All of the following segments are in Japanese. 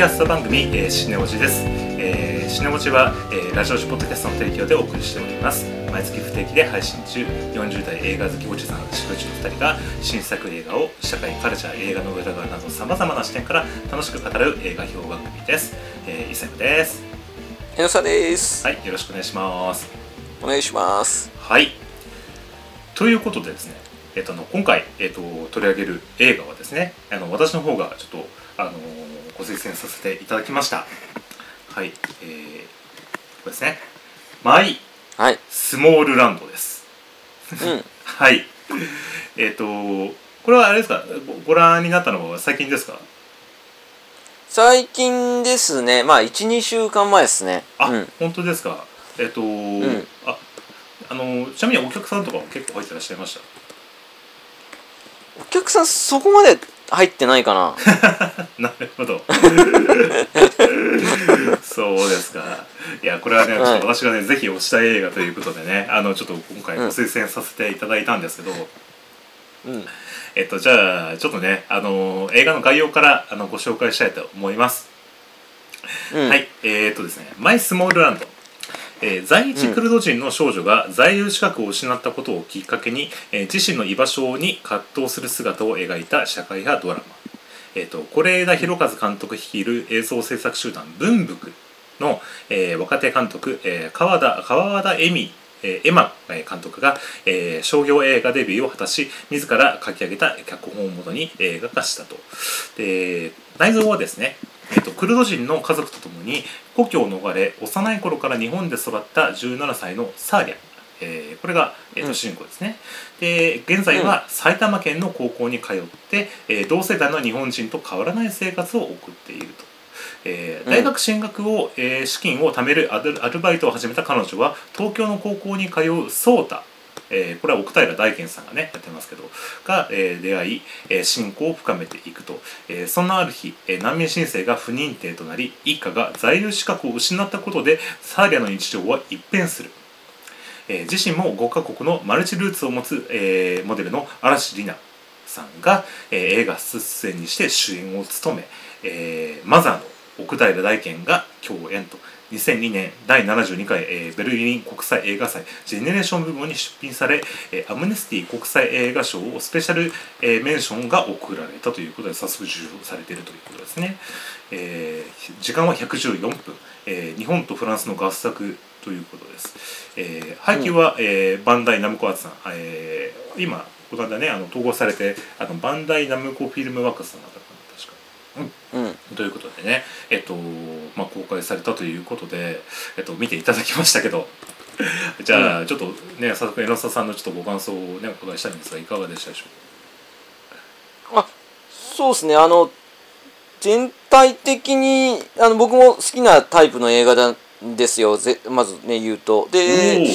キャスト番組、えー、シネオジです、えー、シネオジは、えーラジオジポッドキャストの提供でお送りしております。毎月不定期で配信中。40代映画好きおじさんしくじの2人が新作映画を社会カルチャー映画の裏側などさまざまな視点から楽しく語る映画評番組です、えー、イサムです。えのさです。はいよろしくお願いします。お願いします。はい。ということでですねえっと、あの今回、えっと、取り上げる映画はですねあの私の方がちょっと、あのご推薦させていただきました。はいえー、これですね「マイ・はい。スモールランド」です。うん。はい。えっ、とこれはあれですか？ごご覧になったのは最近ですか？最近ですね。まあ12週間前ですね。あ、うん。本当ですか？えっ、と、ん。ああのちなみにお客さんとかも結構入ってらっしゃいました？お客さんそこまで入ってないかな。なるほど。そうですか。いやこれはね私がねぜひ推したい映画ということでねあのちょっと今回ご推薦させていただいたんですけど、うん。えっとじゃあちょっとねあの映画の概要からあのご紹介したいと思います、うん。はい。えーっとですね「マイ・スモールランド」えー在日クルド人の少女が在留資格を失ったことをきっかけに、えー自身の居場所に葛藤する姿を描いた社会派ドラマ。えー、と是枝裕和監督率いる映像制作集団文福の、えー若手監督、えー川田川和田恵美えーエマ監督が、えー商業映画デビューを果たし自ら書き上げた脚本をもとに映画化したと。で内臓はですね、えー、とクルド人の家族と共に故郷を逃れ幼い頃から日本で育った17歳のサーリャ。えーこれが、えーとうん。主人公ですね。で現在は埼玉県の高校に通って、えー同世代の日本人と変わらない生活を送っていると。えーうん。大学進学を、えー資金を貯めるアルアルバイトを始めた彼女は東京の高校に通う颯太えーこれは奥平大賢さんがねやってますけどが、えー出会い、えー親交を深めていくと、えーそんなある日、えー難民申請が不認定となり一家が在留資格を失ったことでサーリャの日常は一変する、えー自身も5カ国のマルチルーツを持つ、えーモデルの嵐里奈さんが、えー映画出演にして主演を務め、えーマザーの奥平大賢が共演と。2002年第72回、えーベルリン国際映画祭ジェネレーション部門に出品され、えーアムネスティ国際映画賞をスペシャル、えーメンションが贈られたということで早速受賞されているということですね、えー時間は114分、えー日本とフランスの合作ということです、えー配給は、えーバンダイナムコアーツさん、えー今この間ねあの統合されてあのバンダイナムコフィルムワークスさんだったかな確かうん。ということでね、えっとまあ、公開されたということで、えっと、見ていただきましたけど じゃあ、ちょっとね早速榎田さんのちょっとご感想をねお伺いしたいんですがいかがでしたでしょあそうですね。あの全体的にあの僕も好きなタイプの映画なんですよ。ぜまずね言うと。うかで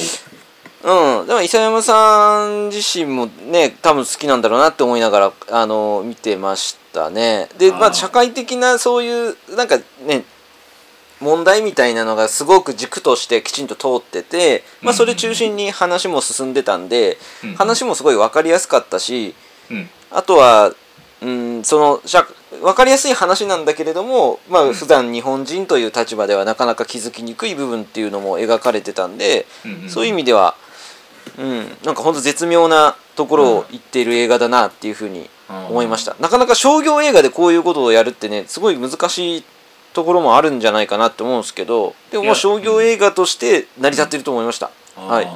うん、でも伊佐山さん自身もね多分好きなんだろうなって思いながらあの見てましたね。でまあ社会的なそういうなんかね問題みたいなのがすごく軸としてきちんと通ってて、まあ、それ中心に話も進んでたんで、うん。話もすごい分かりやすかったしうん。あとは、うん、その社分かりやすい話なんだけれども、まあ普段日本人という立場ではなかなか気づきにくい部分っていうのも描かれてたんで、うんうんそういう意味では、うん、なんか本当絶妙なところを言っている映画だなっていうふうに思いました、なかなか商業映画でこういうことをやるってねすごい難しいところもあるんじゃないかなって思うんですけどでも商業映画として成り立ってると思いました、あー。はい。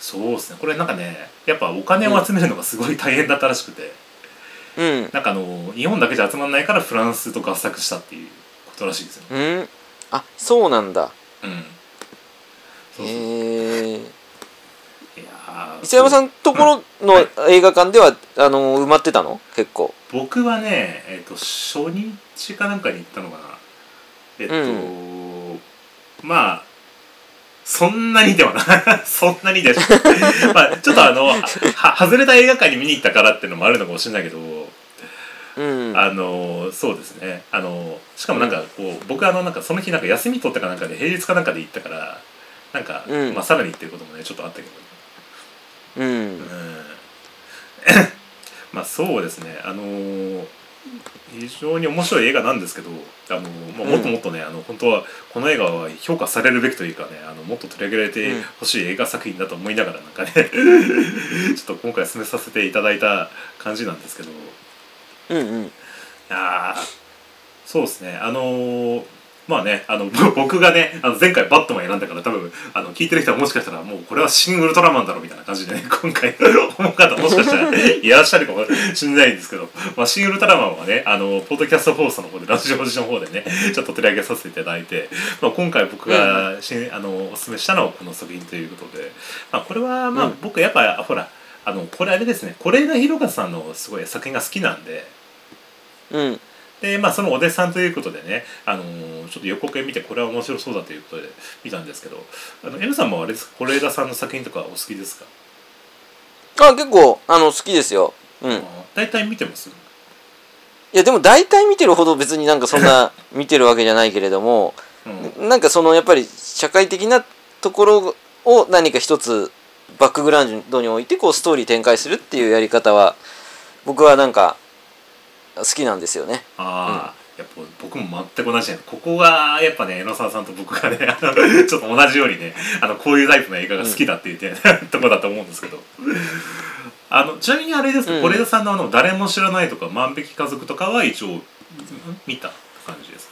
そうですね。これなんかねやっぱお金を集めるのがすごい大変だったらしくて、うん。なんかあの日本だけじゃ集まらないからフランスと合作したっていうことらしいですよ。ねうん。あそうなんだ。うん。そうそう。へえー伊勢山さんところの映画館ではあの埋まってたの？結構。僕はね、えっと初日かなんかに行ったのかな。えっと、まあそんなにではない そんなにでしょ まあちょっとあのは外れた映画館に見に行ったからっていうのもあるのかもしれないけど、うん。あのそうですね。あのしかもなんかこう僕あのなんかその日なんか休み取ったかなんかで平日かなんかで行ったからなんか、うん。まあさらにっていうこともねちょっとあったけどうん。うん。まあそうですね。あのー非常に面白い映画なんですけどあの、まあ、もっともっとね、あの本当はこの映画は評価されるべきというかねあのもっと取り上げられてほしい映画作品だと思いながらなんかね ちょっと今回進めさせていただいた感じなんですけど。うんうん。あーそうですね。あのーまあねあの僕がねあの前回バットマン選んだから多分あの聞いてる人はもしかしたらもうこれはシン・ウルトラマンだろみたいな感じでね 今回思う方もしかしたらいらっしゃるかもしれないんですけど、まあ、シン・ウルトラマンはねあのポッドキャスト放送の方でラジオジの方でねちょっと取り上げさせていただいて、まあ、今回僕がし、あのおすすめしたのはこの作品ということで、まあ、これはまあうん僕やっぱほらあのこれあれですね是枝裕和さんのすごい作品が好きなんで。うんでまあそのお弟子さんということでね、あのーちょっと予告編見てこれは面白そうだということで見たんですけどあの M さんもあれですか？是枝さんの作品とかお好きですか、あ結構あの好きですよ。うん。大体見てます？やでも大体見てるほど別になんかそんな 見てるわけじゃないけれどもうん。なんかそのやっぱり社会的なところを何か一つバックグラウンドに置いてこうストーリー展開するっていうやり方は僕はなんか好きなんですよね。ああ、やっぱ僕も全く同じやここがやっぱね榎沢さんと僕がね あのちょっと同じようにねあのこういうタイプの映画が好きだっていう点、とこだと思うんですけど。あのちなみにあれですか？うん。是枝さんのあの「誰も知らない」とか「万引き家族」とかは一応ん見た感じです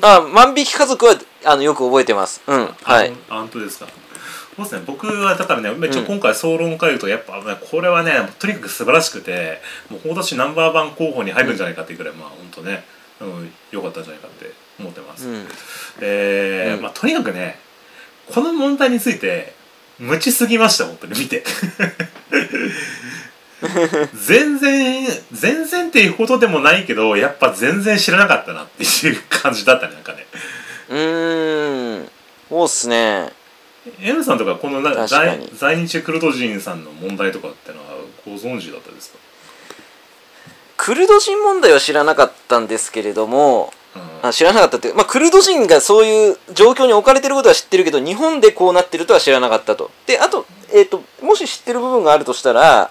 か？あ万引き家族はあのよく覚えてます。うん。はい。あ本当ですか？そうですね。僕はだからね一応今回総論会とやっぱねこれはねとにかく素晴らしくてもう今年ナンバーワン候補に入るんじゃないかっていうくらい、まあ本当ねうん良かったんじゃないかって思ってます、うん。で、うん。まあとにかくねこの問題について無知すぎました本当に。見て。全然全然っていうほどでもないけどやっぱ全然知らなかったなっていう感じだったねなんかね。うーん。そうっすね。M さんとかこのな在日クルド人さんの問題とかってのはご存知だったですか、クルド人問題は知らなかったんですけれどもうん。あ知らなかったっていうかまあクルド人がそういう状況に置かれてることは知ってるけど日本でこうなってるとは知らなかったと。であと,、えー、ともし知ってる部分があるとしたら、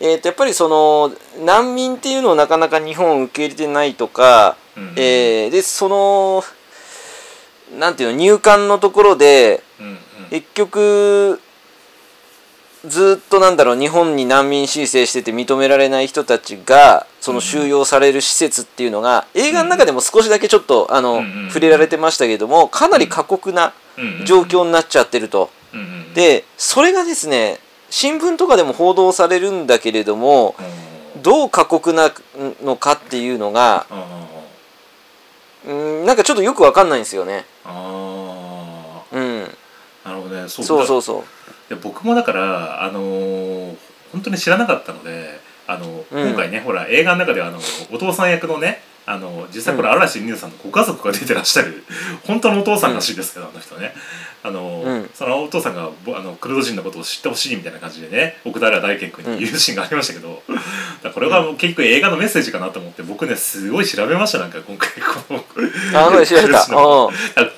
えー、とやっぱりその難民っていうのをなかなか日本受け入れてないとか、うんうん。えーでそのなんていうの入管のところでうんうん結局ずっとなんだろう日本に難民申請してて認められない人たちがその収容される施設っていうのが映画の中でも少しだけちょっとあの、うんうん触れられてましたけれどもかなり過酷なうんうん状況になっちゃってると。うんうんでそれがですね新聞とかでも報道されるんだけれどもうん。どう過酷なのかっていうのがうんうんうん。なんかちょっとよくわかんないんですよね。そうそうそううそう。いや僕もだからあのー本当に知らなかったのであの、うん。今回ねほら映画の中ではあのお父さん役のねあの実際これ嵐美優さんのご家族が出てらっしゃる本当のお父さんらしいですけど、あの人ねあの、うん。そのお父さんがぼあのクルド人のことを知ってほしいみたいな感じでね奥平大賢君に言うシーンがありましたけど、だからこれがもう結局映画のメッセージかなと思って僕ねすごい調べましたなんか今回このあこれ調べた。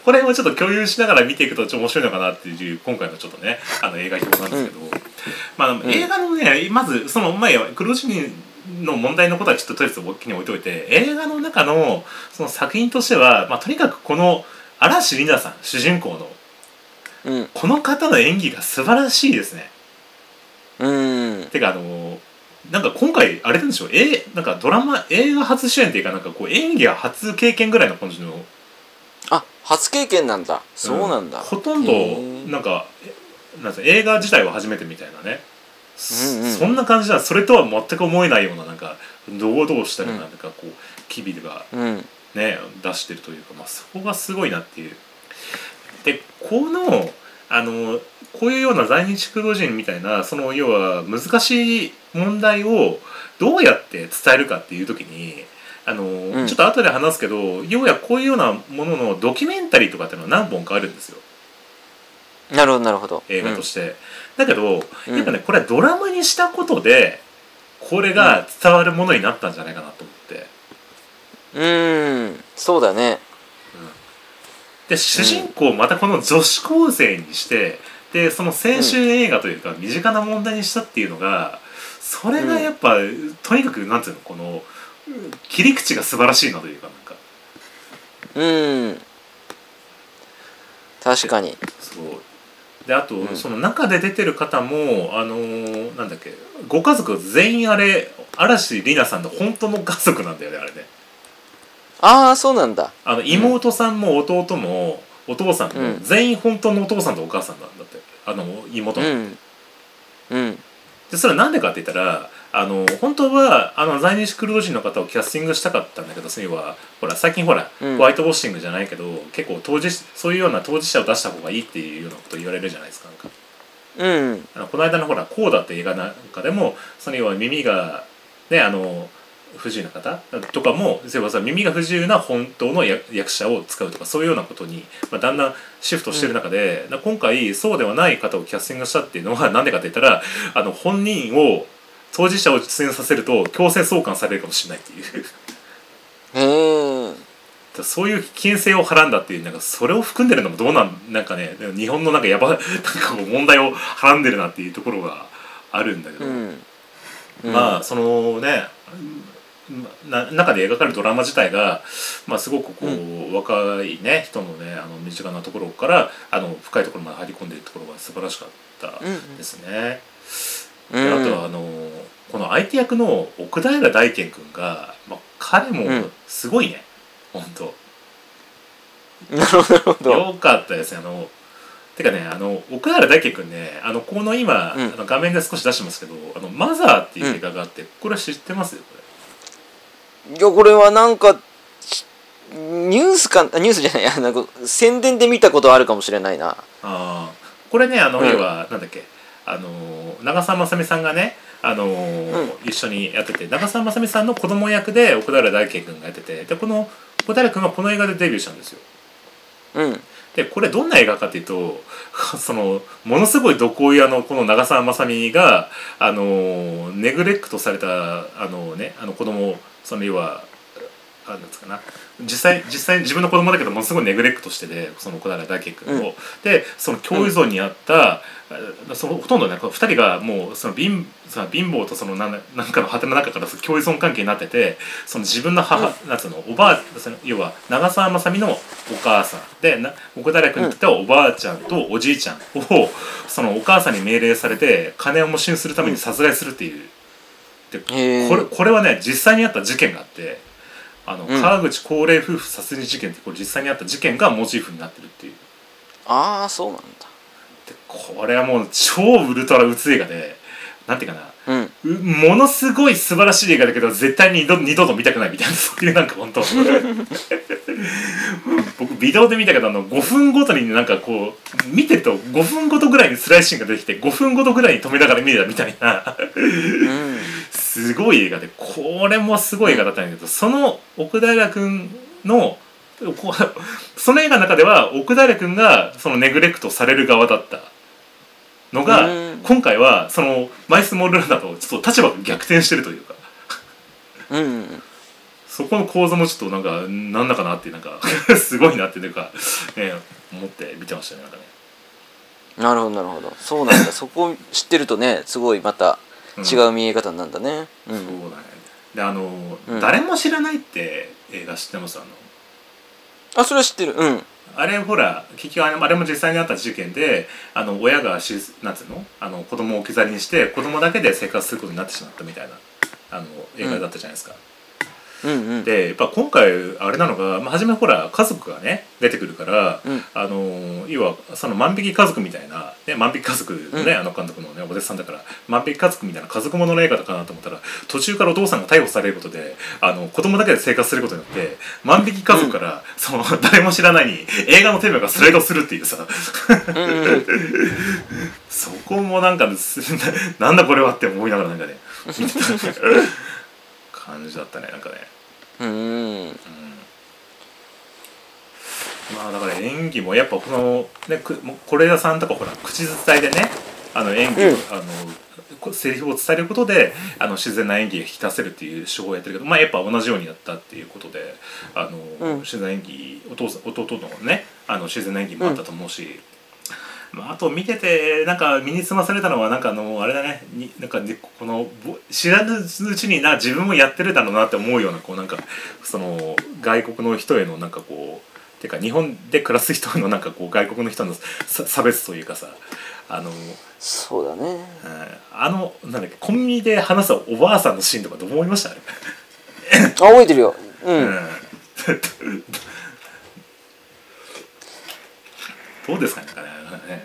これもちょっと共有しながら見ていくとちょっと面白いのかなっていう今回のちょっとねあの映画表なんですけど、まあ、映画のねまずその前クルド人の問題のことはちょっととりあえず大きに置いといて映画の中のその作品としては、まあ、とにかくこの嵐里奈さん主人公のうん。この方の演技が素晴らしいですね。うん。てかあのなんか今回あれなんでしょう。えなんかドラマ映画初主演っていうかなんかこう演技が初経験ぐらいの感じの。あ初経験なんだ。そうなんだ、ほとんどなんかえなん映画自体は初めてみたいなね、そうんうん。そんな感じだそれとは全く思えないようななんか堂々したようなうんなんかこう機微がうん。ね出してるというか、まあ、そこがすごいなっていうでこのあのこういうような在日クルド人みたいなその要は難しい問題をどうやって伝えるかっていう時にあの、ん。ちょっと後で話すけど要やこういうようなもののドキュメンタリーとかっていうのは何本かあるんですよ。なるほどなるほど。映画として、だけどうん。やっぱねこれはドラマにしたことでこれが伝わるものになったんじゃないかなと思って。うんうん。そうだねで主人公をまたこの女子高生にしてでその青春映画というか身近な問題にしたっていうのがそれがやっぱ、とにかくなんていうのこの切り口が素晴らしいなというかなんか。うん。確かに。そう。であと、うん。その中で出てる方もあのーなんだっけご家族全員あれ嵐里奈さんの本当の家族なんだよねあれねああそうなんだ。あの妹さんも弟もお父さんもうん。全員本当のお父さんとお母さんなんだって。あの妹の、うん。うん。でそれはなんでかって言ったらあの本当はあの在日クルド人の方をキャスティングしたかったんだけどそれは。ほら最近ほら、うん。ホワイトウォッシングじゃないけど結構当事そういうような当事者を出した方がいいっていうようなことを言われるじゃないですかなんか。うん。あのこの間のほら「コーダ」って映画なんかでもその要は耳がねあの不自由な方？とかもそういえばさ耳が不自由な本当の役役者を使うとかそういうようなことに、まあ、だんだんシフトしてる中で、だ今回そうではない方をキャスティングしたっていうのは何でかって言ったらあの本人を当事者を出演させると強制送還されるかもしれないっていう。そういう危険性をはらんだっていうなんかそれを含んでるのもどうなんなんかね日本のなんかやばなんかこう問題をはらんでるなっていうところがあるんだけど。うん。まあそのねな中で描かれるドラマ自体が、まあ、すごくこう、若いね人のねあの身近なところからあの深いところまで入り込んでいるところが素晴らしかったうんですね。うん。であとはあのこの相手役の奥平大賢君が、まあ、彼もうん。すごいね、本当。なるほどよかったですね。あのてかねあの奥原大輝君ねあのこの今、うん。あの画面で少し出してますけど「あのマザー」っていう映画があって、これ知ってますこれいやこれはなんかしニュースかあニュースじゃないあ なんか宣伝で見たことあるかもしれないな。あー。これねあの、うん。要はなんだっけ。あの長澤まさみさんがねあのん。一緒にやってて長澤まさみさんの子供役で奥平大輝君がやっててでこの奥平君はこの映画でデビューしたんですよ。うん。でこれどんな映画かっていうと そのものすごい毒親のこの長澤まさみがあのネグレクトされたあのねあの子供をその要はあなんつうかな。実際実際に自分の子供だけどものすごいネグレクトしててその小平大輝君を、うんでその教依存にあった、あそのほとんどねこの2人がもうその貧その貧乏とそのなんなんかの果ての中からその共依存関係になっててその自分の母、なんつうのおばあその要は長澤まさみのお母さん。でな奥平君にとってはおばあちゃんとおじいちゃんをそのお母さんに命令されて金を没収するために殺害するっていう。でこれこれはね実際にあった事件があってあの、うん。川口高齢夫婦殺人事件ってこれ実際にあった事件がモチーフになってるっていう。ああそうなんだ。でこれはもう超ウルトラうつ映画でなんていうかな。うん。うものすごい素晴らしい映画だけど絶対に二度二度と見たくないみたいなそういうなんか本当。僕ビデオで見たけどあの5分ごとになんかこう見てると5分ごとぐらいに辛いシーンが出てきて5分ごとぐらいに止めながら見れたみたいな。うんすごい映画でこれもすごい映画だったんだけどその奥平君のその映画の中では奥平君がそのネグレクトされる側だったのがうん。今回はそのマイスモールランナーとちょっと立場が逆転してるというか。うん。そこの構造もちょっとなんかなんだかなってなんか すごいなっていうか、ね、思って見てましたねなんかね。なるほどなるほど。そうなんだ。そこを知ってるとねすごいまた違う見え方になるんだね。うそんうだね。であの、うん。誰も知らない」って映画知ってます？あの。あそれは知ってる。うん。あれほら結局あれあれも実際にあった事件であの親がしなんつうの？あの子供を置き去りにして子供だけで生活することになってしまったみたいなあの映画だったじゃないですか。うんうんでやっぱ今回あれなのが、まあ、初めほら家族がね出てくるから、うん。あの要はその万引き家族みたいな、ね、万引き家族のね、うん。あの監督のねお弟子さんだから万引き家族みたいな家族ものの映画かなと思ったら途中からお父さんが逮捕されることであの子供だけで生活することによって万引き家族から、その誰も知らないに映画のテーマがスライドするっていうさ。うんうんそこもなんかす なんだこれはって思いながらなんかね感じだったねなんかね。うん。まあだから演技もやっぱこのねくもう是枝さんとかほら口伝えでねあの演技を、うん。あのこセリフを伝えることであの自然な演技を引き出せるっていう手法をやってるけどまあやっぱ同じようにやったっていうことであの、うん。自然演技お父さん弟のねあの自然な演技もあったと思うし、まあ、あと見ててなんか身につまされたのはなんかあのあれだね。になんかねこのぼ知らぬうちにな自分もやってるだろうなって思うようなこうなんかその外国の人へのなんかこうてか日本で暮らす人へのなんかこう外国の人のさ差別というかさあの、そうだね。うんあのなんだっけコンビニで話すおばあさんのシーンとかどう思いました？あれあ覚えてるよ。うん、うん。どうですかねなんかね。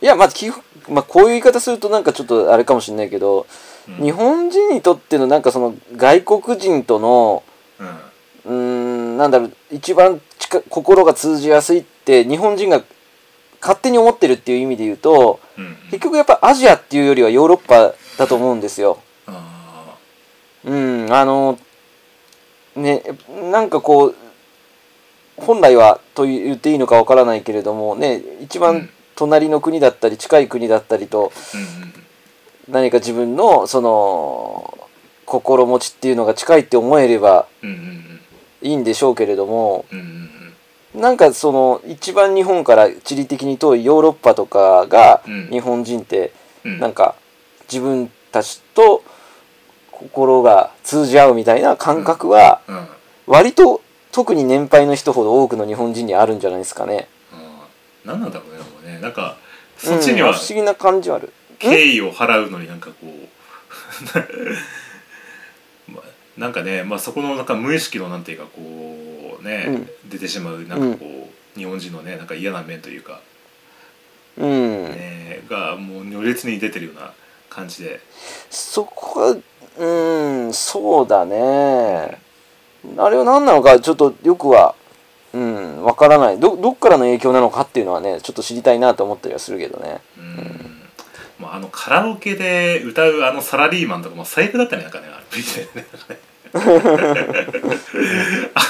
いやまあ基本、まあ、こういう言い方するとなんかちょっとあれかもしれないけど、うん。日本人にとってのなんかその外国人とのうん。うーんなんだろう一番近心が通じやすいって日本人が勝手に思ってるっていう意味で言うとうん。結局やっぱアジアっていうよりはヨーロッパだと思うんですよ。あうんあのねなんかこう本来はと言っていいのかわからないけれどもね一番うん。隣の国だったり近い国だったりと何か自分のその心持ちっていうのが近いって思えればいいんでしょうけれどもなんかその一番日本から地理的に遠いヨーロッパとかがうん。日本人ってうん。なんか自分たちと心が通じ合うみたいな感覚はうん。割と特に年配の人ほど多くの日本人にあるんじゃないですかね。あー何なんだろうねでもねなんかそっちにはうん不思議な感じはある。敬意を払うのになんかこうまあ なんかね、まあ、そこのなんか無意識のなんていうかこうね、出てしまうなんかこう、日本人のねなんか嫌な面というか、うん。ね、がもう如烈に出てるような感じでそこはうんそうだね。あれは何なのかちょっとよくはうんわからない。どどっからの影響なのかっていうのはねちょっと知りたいなと思ったりはするけどね。うん、まあ、あのカラオケで歌うあのサラリーマンとかも最悪だったねなんかねあれ あ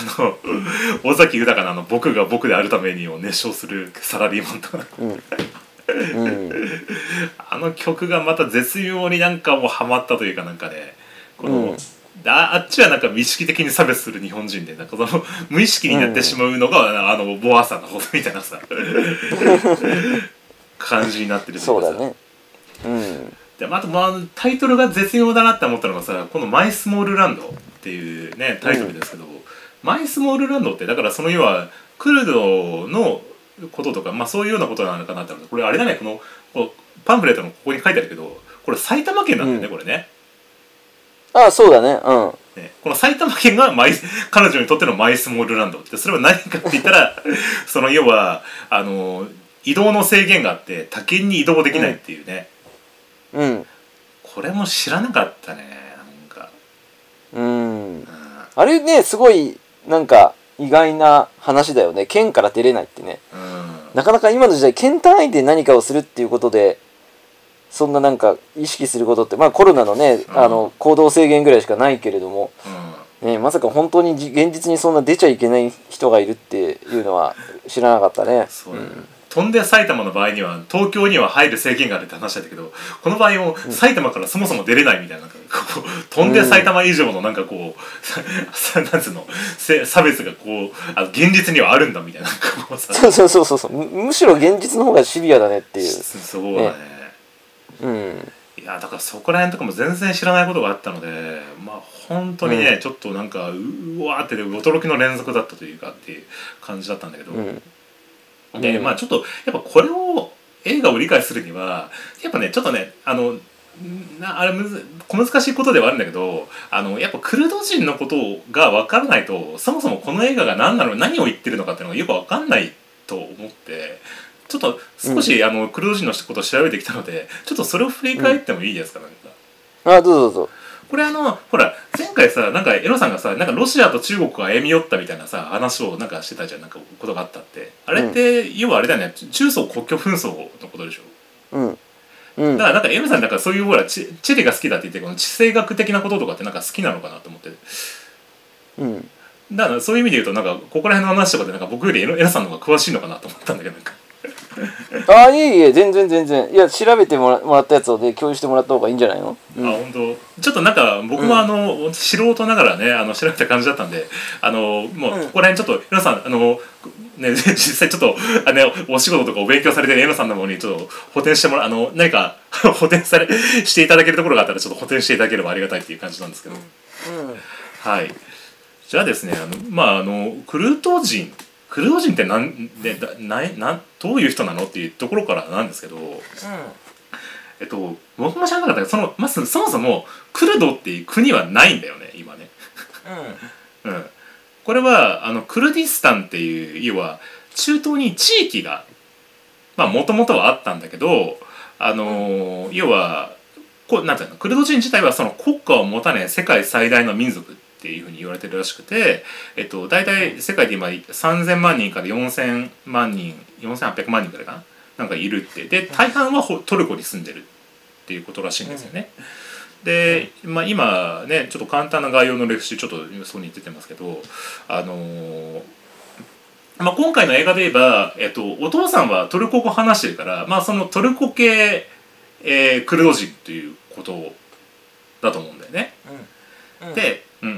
の尾崎豊のあの「僕が僕であるために」を熱唱するサラリーマンとか。うん。うん。あの曲がまた絶妙になんかもうハマったというかなんかねこの、うんああっちはなんか無意識的に差別する日本人でなんかその 無意識になってしまうのが、あのボアさんのことみたいなさ 感じになってるそうだね。うん。であとまあタイトルが絶妙だなって思ったのがさこの「マイスモールランド」っていうねタイトルですけど、マイスモールランドってだからその要はクルドのこととか、まあ、そういうようなことなのかなってこれあれだねこのパンフレットのここに書いてあるけどこれ埼玉県なんだよね、うん。これねあそうだね。うん。ねこの埼玉県がマイ 彼女にとってのマイスモールランドってそれは何かって言ったら その要はあの移動の制限があって他県に移動できないっていうね、うん。これも知らなかったねなんか。うん。うんあれねすごいなんか意外な話だよね。県から出れないってね。うんなかなか今の時代県単位で何かをするっていうことでそんななんか意識することってまあコロナのね、うん。あの行動制限ぐらいしかないけれども、うん。ね、まさか本当にじ現実にそんな出ちゃいけない人がいるっていうのは知らなかったね。そうだね飛んで埼玉の場合には東京には入る制限があるって話だけどこの場合も埼玉からそもそも出れないみたいななんかこう飛んで埼玉以上のなんかこう、さ なんつうのせ差別がこうあの現実にはあるんだみたいなそうそうそうそうそう。むむしろ現実の方がシビアだねっていう。そうだねうん。いやだからそこら辺とかも全然知らないことがあったのでまあ本当にね、うんちょっとなんかううわーって驚きの連続だったというかっていう感じだったんだけど、うん。で、うんまあちょっとやっぱこれを映画を理解するにはやっぱねちょっとねあのなあれむず小難しいことではあるんだけどあのやっぱクルド人のことが分からないとそもそもこの映画が何なの何を言ってるのかっていうのがよく分かんないと思ってちょっと少し、あのクルド人のことを調べてきたのでちょっとそれを振り返ってもいいですか、なんか。あどうぞどうぞ。これあのほら前回さなんかエロさんがさなんかロシアと中国が歩み寄ったみたいなさ話をなんかしてたじゃんなんかことがあったってあれって、要はあれだよね中ソ国境紛争のことでしょうん。うんだか。らなんかエロさんなんかそういうほらチチェレが好きだって言ってこの地政学的なこととかってなんか好きなのかなと思ってうん。だからそういう意味で言うとなんかここら辺の話とかでなんか僕よりエロエロさんの方が詳しいのかなと思ったんだけどなんか あいえいえ全然全然。いや調べてもらもらったやつをで共有してもらった方がいいんじゃないの、うん。あ本当。ちょっとなんか僕もあの、素人ながらねあの調べた感じだったんであのもううん。ここら辺ちょっと皆さんあのね 実際ちょっとあのお仕事とかお勉強されてるエマさんの方にちょっと補填してもらあの何か 補填されしていただけるところがあったらちょっと補填していただければありがたいっていう感じなんですけど、はい。じゃあですねあのまああのクルト人クルド人ってなんでだないなんどういう人なのっていうところからなんですけど、えっと、僕も知らなかったけどそのまずそもそもクルドっていう国はないんだよね今ね。うん、これはあのクルディスタンっていう要は中東に地域がまあもともとはあったんだけどあの要はこうなんていうのクルド人自体はその国家を持たない世界最大の民族っていうふうに言われてるらしくて、えっと、大体世界で今3,000万人から4,000万人4,800万人ぐらいかな？なんかいるってで大半はほトルコに住んでるっていうことらしいんですよね。で、まあ、今ねちょっと簡単な概要の歴史ちょっとそこに出てますけどあのーまあ、今回の映画で言えば、えっと、お父さんはトルコ語話してるから、まあ、そのトルコ系、えークルド人ということだと思うんだよね。で、うん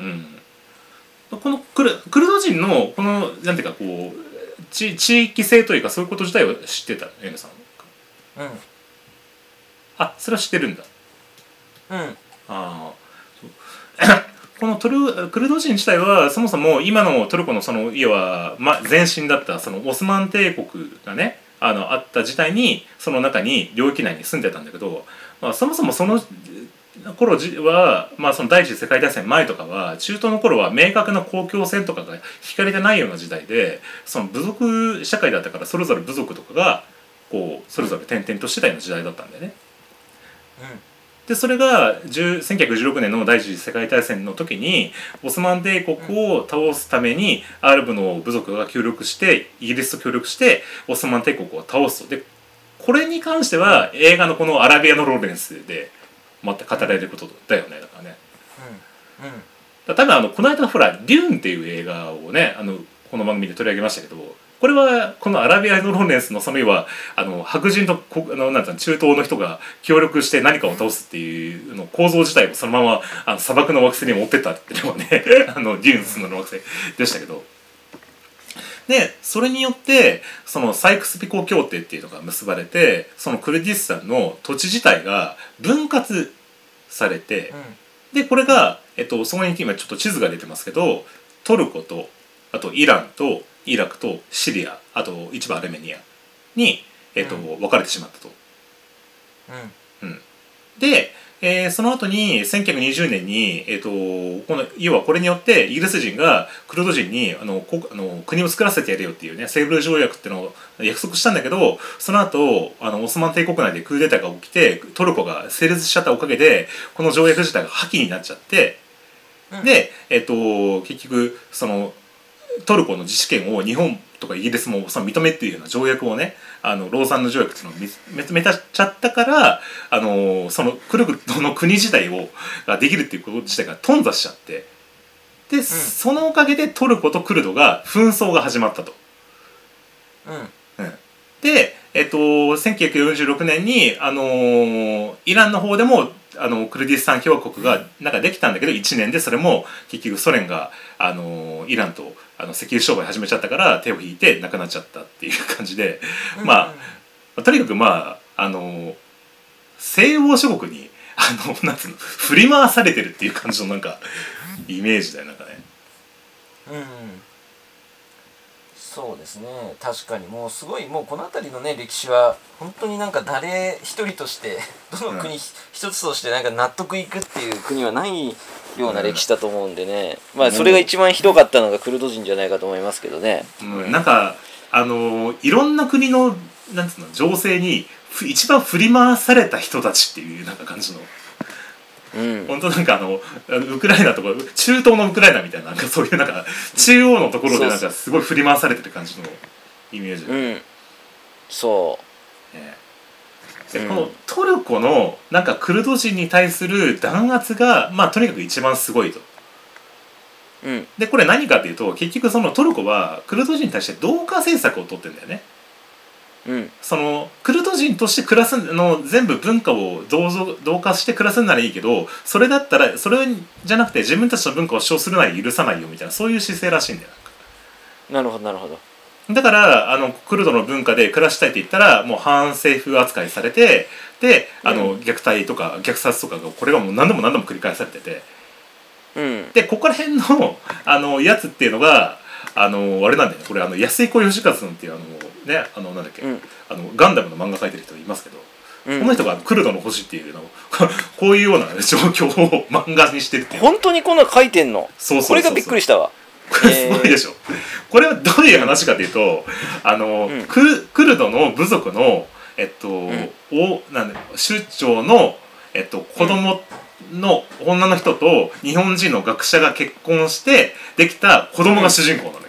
うん、このクルクルド人のこのなんていうかこう地地域性というかそういうこと自体は知ってた？エムさん。あそれは知ってるんだ。ああそう。このトルクルド人自体はそもそも今のトルコのその要は、ま、前身だったそのオスマン帝国がねあのあった時代にその中に領域内に住んでたんだけど、まあ、そもそもその頃は、まあ、その第一次世界大戦前とかは中東の頃は明確な公共線とかが引かれてないような時代でその部族社会だったからそれぞれ部族とかがこうそれぞれ転々としてたような時代だったんだよね。でそれが10 1916年の第一次世界大戦の時にオスマン帝国を倒すためにアラブの部族が協力してイギリスと協力してオスマン帝国を倒すとでこれに関しては映画のこの「アラビアのローレンス」でまた語られることだよねだからね。だから多分あのこの間ほら「デューン」っていう映画をねあのこの番組で取り上げましたけどこれはこのアラビアのローレンスのその要はあの白人とこあのなんていうの中東の人が協力して何かを倒すっていうの構造自体をそのままあの砂漠の惑星に持ってったっていうのがね あのデューンスの惑星でしたけど。でそれによってそのサイクス・ピコ協定っていうのが結ばれてそのクルディスタンの土地自体が分割されて、でこれが、えっと、そこに今ちょっと地図が出てますけどトルコとあとイランとイラクとシリアあと一部アルメニアに、えっとう分かれてしまったと。で、えーその後に1920年に、えっとこの要はこれによってイギリス人がクルド人にあのこあの国を作らせてやれよっていうねセーブル条約っていうのを約束したんだけどその後あのオスマン帝国内でクーデターが起きてトルコが成立しちゃったおかげでこの条約自体が破棄になっちゃって、で、えっと結局そのトルコの自治権を日本とかイギリスもその認めっていうような条約をねあのローザンヌ条約っていうのを認めちゃったからあのそのクルドの国自体をができるっていうこと自体が頓挫しちゃってで、そのおかげでトルコとクルドが紛争が始まったと。で、えっと、1946年に、あのーイランの方でもあのクルディスタン共和国がなんかできたんだけど1年でそれも結局ソ連が、あのーイランとあの石油商売始めちゃったから手を引いてなくなっちゃったっていう感じで、まあとにかくまああのー西欧諸国にあのなんつうの振り回されてるっていう感じのなんかイメージだよなんかね。うんそうですね。確かに。もうすごいもうこの辺りのね歴史は本当になんか誰一人として どの国うん。一つとしてなんか納得いくっていう国はないような歴史だと思うんでね、まあそれが一番ひどかったのがクルド人じゃないかと思いますけどね。うん、なんかあのいろんな国のなんつうの情勢にふ一番振り回された人たちっていうなんか感じのうん、本当なんかあのウクライナとか中東のウクライナみたいななんかそういうなんか中央のところでなんかすごい振り回されてる感じのイメージ、うん、そねでうんこのトルコのなんかクルド人に対する弾圧がまあとにかく一番すごいと。う、ん、でこれ何かっていうと結局そのトルコはクルド人に対して同化政策を取ってんだよね。うん。そのクルド人として暮らすの全部文化を同ぞ同化して暮らすんならいいけどそれだったらそれじゃなくて自分たちの文化を主張するなら許さないよみたいなそういう姿勢らしいんだよ。なるほどなるほど。だからあのクルドの文化で暮らしたいって言ったらもう反政府扱いされてであの、うん。虐待とか虐殺とかがこれがもう何度も何度も繰り返されてて。うん。でここら辺のあのやつっていうのがあのあれなんだよね。これあの安井小義和っていうあのねあのなんだっけ、うん。あのガンダムの漫画描いてる人いますけど、うん。この人がクルドの星っていうのを こういうような状況を漫画にしてるっていう。本当にこんなの書いてんの？そうそうそうそう。これがびっくりしたわ。こ れすごいでしょ、これはどういう話かというとあの、うん。クルクルドの部族のえっと、ん。おなんだ首長のえっと子供の女の人と日本人の学者が結婚してできた子供が主人公なのよ、うん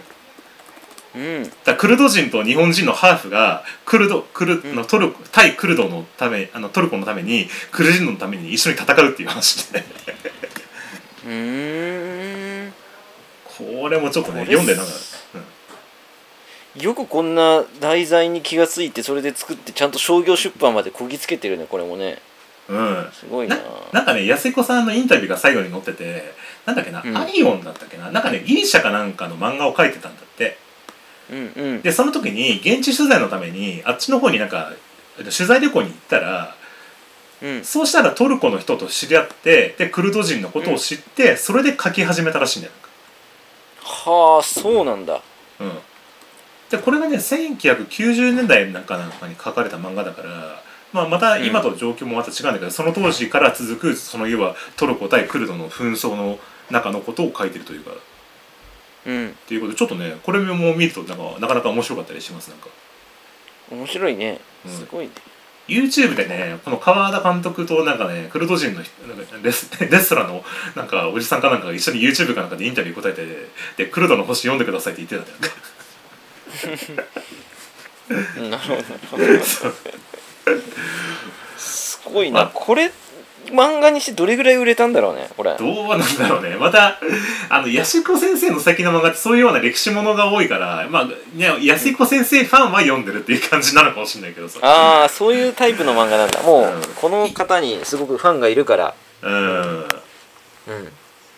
だクルド人と日本人のハーフがクルドクルのトルコ対クルドのためあのトルコのためにクルド人のために一緒に戦うっていう話で。うーん。これもちょっとね読んでなん。か、よくこんな題材に気がついてそれで作ってちゃんと商業出版までこぎつけてるねこれもね。うん。うん、すごいな。ななんかね安彦さんのインタビューが最後に載っててなんだっけな、うんアイオンだったっけな？なんかねギリシャかなんかの漫画を描いてたんだってうんうん。でその時に現地取材のためにあっちの方になんか取材旅行に行ったらうん。そうしたらトルコの人と知り合ってでクルド人のことを知って、それで書き始めたらしいんだよ。はあそうなんだ。うん。でこれがね1990年代なんかなんかに書かれた漫画だから、まあ、また今と状況もまた違うんだけど、その当時から続くその要はトルコ対クルドの紛争の中のことを書いてるというかうん。っていうことでちょっとねこれも見るとなんかなかなか面白かったりしますなんか。面白いね。うん。すごいね。YouTube でねこの川田監督となんかねクルド人の人なんかレス レストランのなんかおじさんかなんかが一緒に YouTube かなんかでインタビュー答えてでクルドの星読んでくださいって言ってたんだようん。なるほど。なるほどそう。すごいまあ。なこれ漫画にしてどれぐらい売れたんだろうねこれ。どうなんだろうね。またあの安彦先生の先の漫画ってそういうような歴史ものが多いからまあね安彦先生ファンは読んでるっていう感じなのかもしれないけどさ。ああそういうタイプの漫画なんだ。もう、うん。この方にすごくファンがいるから。うん。うん。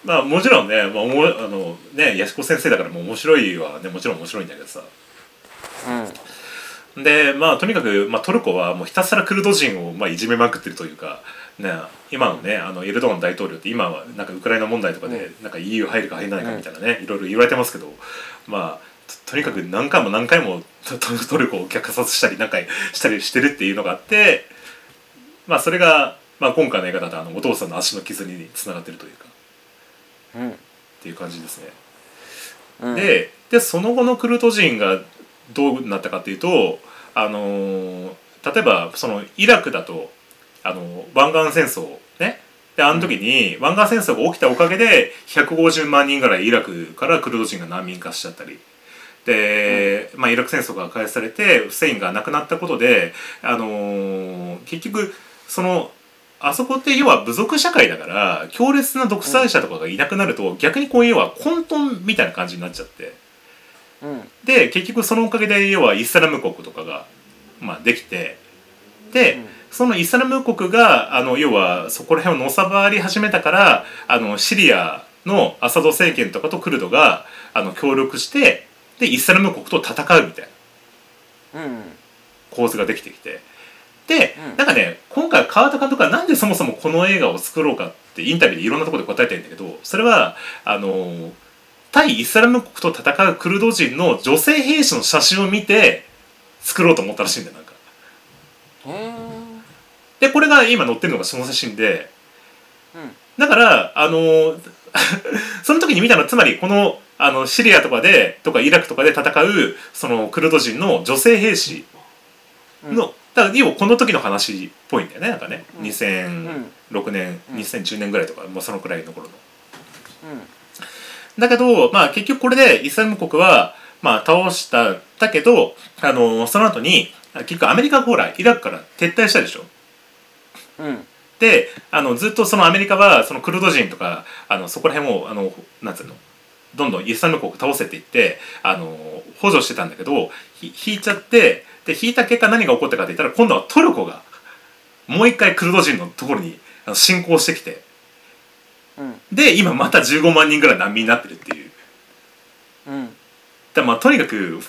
まあもちろんね,、まあ、おもあのね安子先生だからもう面白いはねもちろん面白いんだけどさ。でまあとにかく、まあ、トルコはもうひたすらクルド人を、まあ、いじめまくってるというか、ね、今のねあのエルドアン大統領って今はなんかウクライナ問題とかで、なんか EU 入るか入らないかみたいなね、いろいろ言われてますけどまあととにかく何回も何回もトルコを虐殺したり何回したりしてるっていうのがあってまあそれが、まあ、今回の映画だとあのお父さんの足の傷につながってるというか。うん。っていう感じですね。うん。ででその後のクルト人がどうなったかっていうと、あのー例えばそのイラクだと、あの湾岸戦争ね。であの時に湾岸戦争が起きたおかげで150万人ぐらいイラクからクルド人が難民化しちゃったり。で、まあ、イラク戦争が開始されてフセインが亡くなったことで、あのー結局そのあそこって要は部族社会だから強烈な独裁者とかがいなくなると、逆にこう要は混沌みたいな感じになっちゃって。うん。で結局そのおかげで要はイスラム国とかが、まあ、できてで、うんそのイスラム国があの要はそこら辺をのさばり始めたからあのシリアのアサド政権とかとクルドがあの協力してでイスラム国と戦うみたいなうん。構図ができてきて。で、うん。なんかね今回川田監督はなんでそもそもこの映画を作ろうかってインタビューでいろんなところで答えてるんだけどそれはあの対イスラム国と戦うクルド人の女性兵士の写真を見て作ろうと思ったらしいんだよなんか。でこれが今載ってるのがその写真でうん。だからあの その時に見たのはつまりこのあのシリアとかでとかイラクとかで戦うそのクルド人の女性兵士の、だから要はこの時の話っぽいんだよねなんかね、うん。2006年、うん。2010年ぐらいとか、まあ、そのくらいの頃の。うん。だけど、まあ、結局これでイスラム国は、まあ、倒しただけどあのその後に結局アメリカがほらイラクから撤退したでしょ。うんであのずっとそのアメリカはそのクルド人とかあのそこら辺をあのなんつうのどんどんイスラム国倒せって言ってあの補助してたんだけどひ引いちゃってで引いた結果何が起こったかって言ったら今度はトルコがもう一回クルド人のところに侵攻してきてうん。で今また15万人ぐらい難民になってるっていう。うんだまあとにかく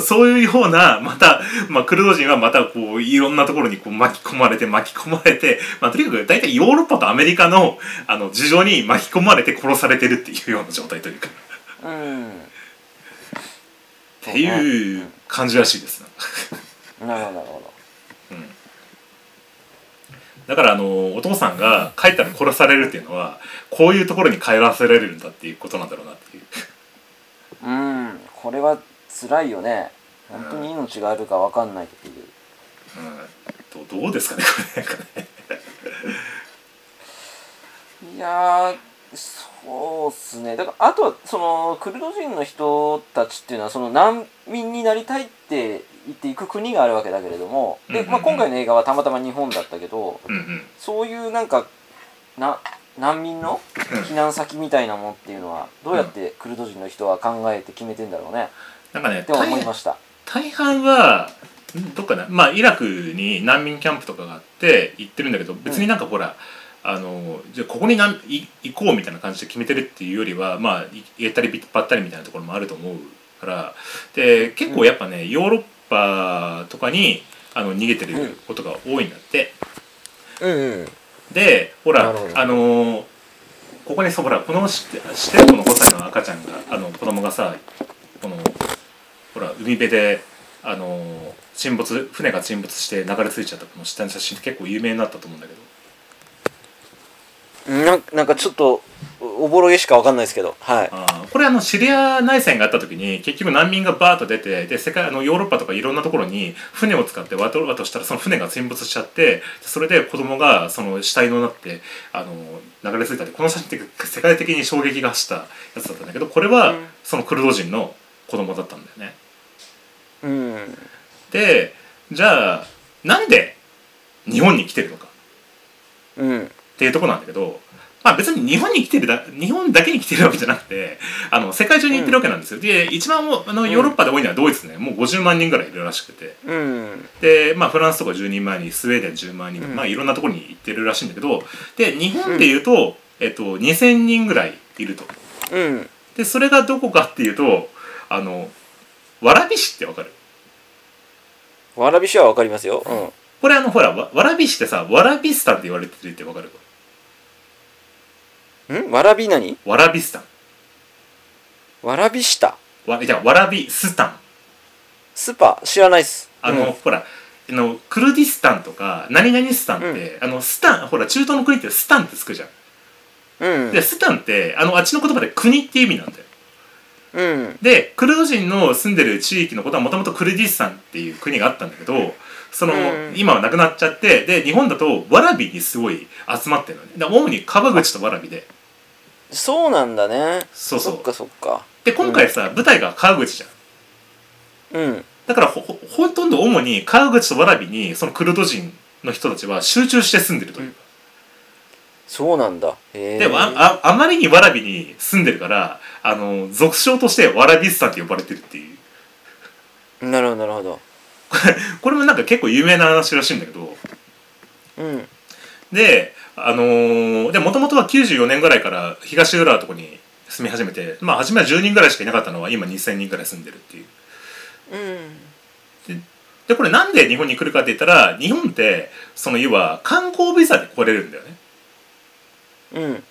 そういうようなまた、まあ、クルド人はまたこういろんなところにこう巻き込まれて巻き込まれて、まあ、とにかく大体ヨーロッパとアメリカのあの事情に巻き込まれて殺されてるっていうような状態というか。うん。っていう感じらしいです。な。なるほどなるほだからあのお父さんが帰ったら殺されるっていうのはこういうところに帰らせられるんだっていうことなんだろうなっていう。どうんこれは辛いよね。本当に命があるか分かんないっていう。うん、どどうですかねこれ。なんかね。いやーそうっすね。だからあとはそのクルド人の人たちっていうのはその難民になりたいって言っていく国があるわけだけれどもで、うんうんうん。まあ、今回の映画はたまたま日本だったけどうんうん。そういうなんかな難民の避難先みたいなもんっていうのはどうやってクルド人の人は考えて決めてんだろうね。なんかねって思い大ました。大半はんどっかなまあイラクに難民キャンプとかがあって行ってるんだけど別になんかほら、あのじゃあここになんい行こうみたいな感じで決めてるっていうよりはまあい行ったりばったりみたいなところもあると思うから。で結構やっぱね、ヨーロッパとかにあの逃げてることが多いんだって。うんうんでほらあのーここにそうほらこの知っててるこの5歳の赤ちゃんがあの子供がさこのほら海辺であのー沈没船が沈没して流れ着いちゃったこの下の写真って結構有名になったと思うんだけどなんなんかちょっとおおぼろげしか分かんないですけどはい。あーこれあのシリア内戦があった時に結局難民がバーッと出てで世界あのヨーロッパとかいろんなところに船を使って渡ろうとしたらその船が沈没しちゃってそれで子供がその死体になってあの流れ着いたってこの写真って世界的に衝撃が走ったやつだったんだけどこれはうん。そのクルド人の子供だったんだよね。うん。でじゃあなんで日本に来てるのか。うんっていうところなんだけど、まあ、別に日本に来てるだ日本だけに来てるわけじゃなくてあの世界中に行ってるわけなんですよ、で一番あのヨーロッパで多いのはドイツね。もう50万人ぐらいいるらしくて。うん。で、まあ、フランスとか10人前にスウェーデン10万人、うん。まあ、いろんなところに行ってるらしいんだけどで日本でいうと、えっと、2000人ぐらいいると。うん。でそれがどこかっていうとあの蕨市ってわかる？わらびしは分かりますよ。うん。これあのほらわ蕨市ってさわらびスタンって言われてるってわかる？ん？わらび何？わらびスタン。わらびした？わじゃあわらびスタン。スパ？知らないっす。あの、ほらあのクルディスタンとか何々スタンって、あのスタンほら中東の国ってスタンってつくじゃん、うん。うんでスタンってあのあっちの言葉で国っていう意味なんだよ。うん。でクルド人の住んでる地域のことはもともとクルディスタンっていう国があったんだけどその、うん。今はなくなっちゃってで日本だとわらびにすごい集まってるのね。で主に川口とわらびでそうなんだね。そうそう。そっかそっか。で今回さ、舞台が川口じゃん。うん。だからほほほとんど主に川口とわらびにそのクルド人の人たちは集中して住んでるという。か、そうなんだ。でもあああまりにわらびに住んでるからあの俗称としてわらびスタンって呼ばれてるっていう。なるほどなるほど。これもなんか結構有名な話らしいんだけど。うん。であのーでもともとは94年ぐらいから東浦和とこに住み始めてまあ初めは10人ぐらいしかいなかったのは今2000人ぐらい住んでるっていう。うん。でこれなんで日本に来るかって言ったら日本ってその要は観光ビザで来れるんだよね。うん。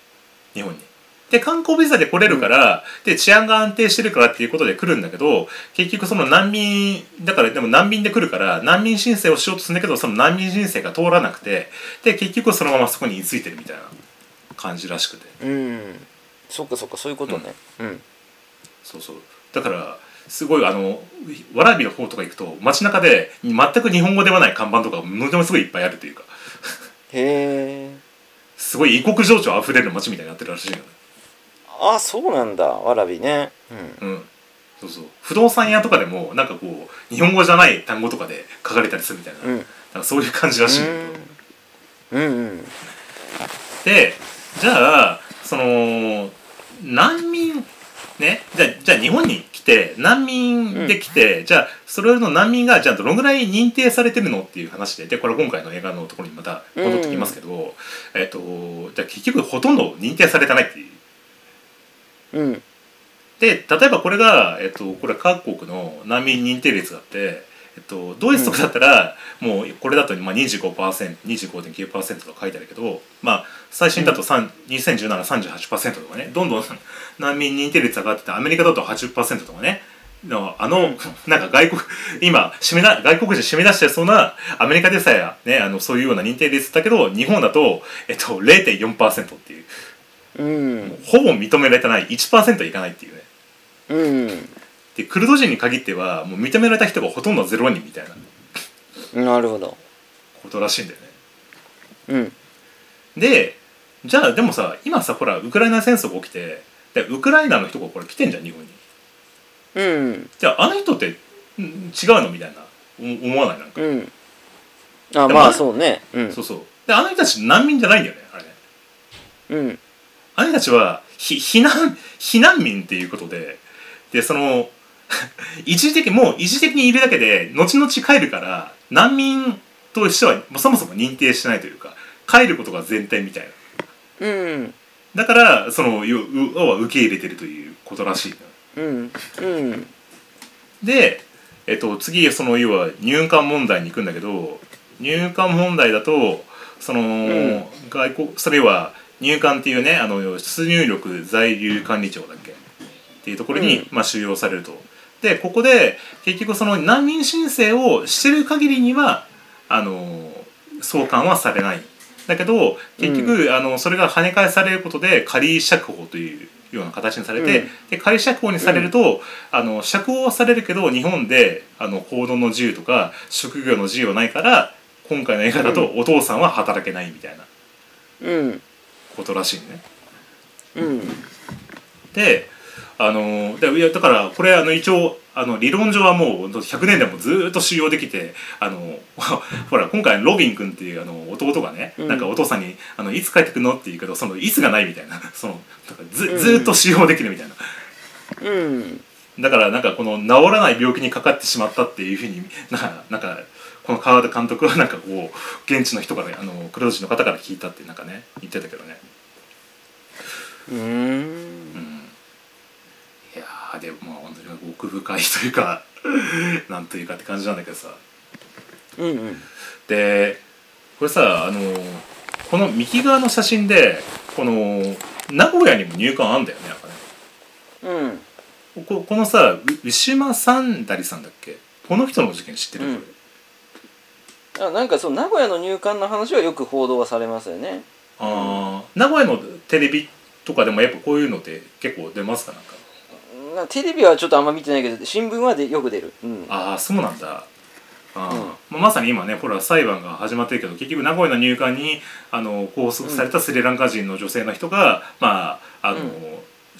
日本に。で観光ビザで来れるから、で治安が安定してるからっていうことで来るんだけど結局その難民だからでも難民で来るから難民申請をしようとするんだけどその難民申請が通らなくてで結局そのままそこに居ついてるみたいな感じらしくて。うん。そっかそっかそういうことね。うん。そうそう。だからすごいあの蕨の方とか行くと街中で全く日本語ではない看板とかものすごいいっぱいあるというか。へえすごい異国情緒あふれる街みたいになってるらしいよねあそうなんだ。わらびね。うん。うん。そうそう。不動産屋とかでもなんかこう日本語じゃない単語とかで書かれたりするみたいな,、うん。なんかそういう感じらしい。ん。だけど、うんうん。でじゃあその難民ね。じゃあじゃあ日本に来て難民で来て、じゃあそれの難民がじゃあどのぐらい認定されてるのっていう話で。でこれ今回の映画のところにまた戻ってきますけど、えっとじゃあ結局ほとんど認定されてないっていう。うん。で例えばこれが、えっと、これ各国の難民認定率があって、えっと、ドイツとかだったら、もうこれだとまあ 25%25.9% とか書いてあるけど、まあ、最新だと3 201738%とかねどんどん 難民認定率上がっててアメリカだと80%とかねのあの、なんか外国今締めな外国人締め出してそうなアメリカでさえ、ね、あのそういうような認定率だけど日本だと、えっと、0.4%っていううん。ほぼ認められてない。1%いかないっていうね。うん。でクルド人に限ってはもう認められた人がほとんど0人みたいな。なるほど。ことらしいんだよね。うん。でじゃあでもさ今さほらウクライナ戦争が起きてでウクライナの人がこれ来てんじゃん日本に。うん。じゃああの人ってん違うのみたいな。お思わない？なんか、うん。あまあそうね。うん。そうそう。であの人たち難民じゃないんだよねあれ。ねうんあの人たちはひ避難避難民っていうことででその 一時的もう一時的にいるだけで後々帰るから難民としてはそもそも認定してないというか帰ることが前提みたいな。うん。だからその要要は受け入れてるということらしいうん。うん。で、えっと、次その要は入管問題に行くんだけど入管問題だとその、ん。外国それは入管っていうねあの出入力在留管理庁だっけ？っていうところに、うん。まあ、収容されると。でここで結局その難民申請をしてる限りにはあの送還はされない。だけど結局、あのそれが跳ね返されることで仮釈放というような形にされて、うん。で仮釈放にされると、あの釈放はされるけど日本であの行動の自由とか職業の自由はないから今回の映画だとお父さんは働けないみたいな。うんことらしいね。うんであのでいやだからこれあの一応あの理論上はもう100年でもずーっと収容できてあの ほら今回ロビン君っていうあの弟がね、うんなんかお父さんにあの「いつ帰ってくるの?」って言うけどその「いつ」がないみたいな そのずずーっと収容できるみたいな。うんだからなんかこの治らない病気にかかってしまったっていうふうに なんかなんかこの川田監督はなんかこう現地の人からあの黒人の方から聞いたってなんかね言ってたけどね。うん。うん。いやーでもまあ本当に奥深いというか なんというかって感じなんだけどさ。うんうん。でこれさあのこの右側の写真でこの名古屋にも入管あんだよねやっぱね。うん。ここのさウウィシュマ・サンダリさんだっけ？この人の事件知ってる、うんあなんかそう名古屋の入管の話はよく報道はされますよね。あー。名古屋のテレビとかでもやっぱこういうのって結構出ますかなんか？なテレビはちょっとあんま見てないけど新聞はでよく出る。うん。ああそうなんだ。あー、うん。まあ、まさに今ねほら裁判が始まってるけど結局名古屋の入管にあの拘束されたスリランカ人の女性の人が、まああの、うん。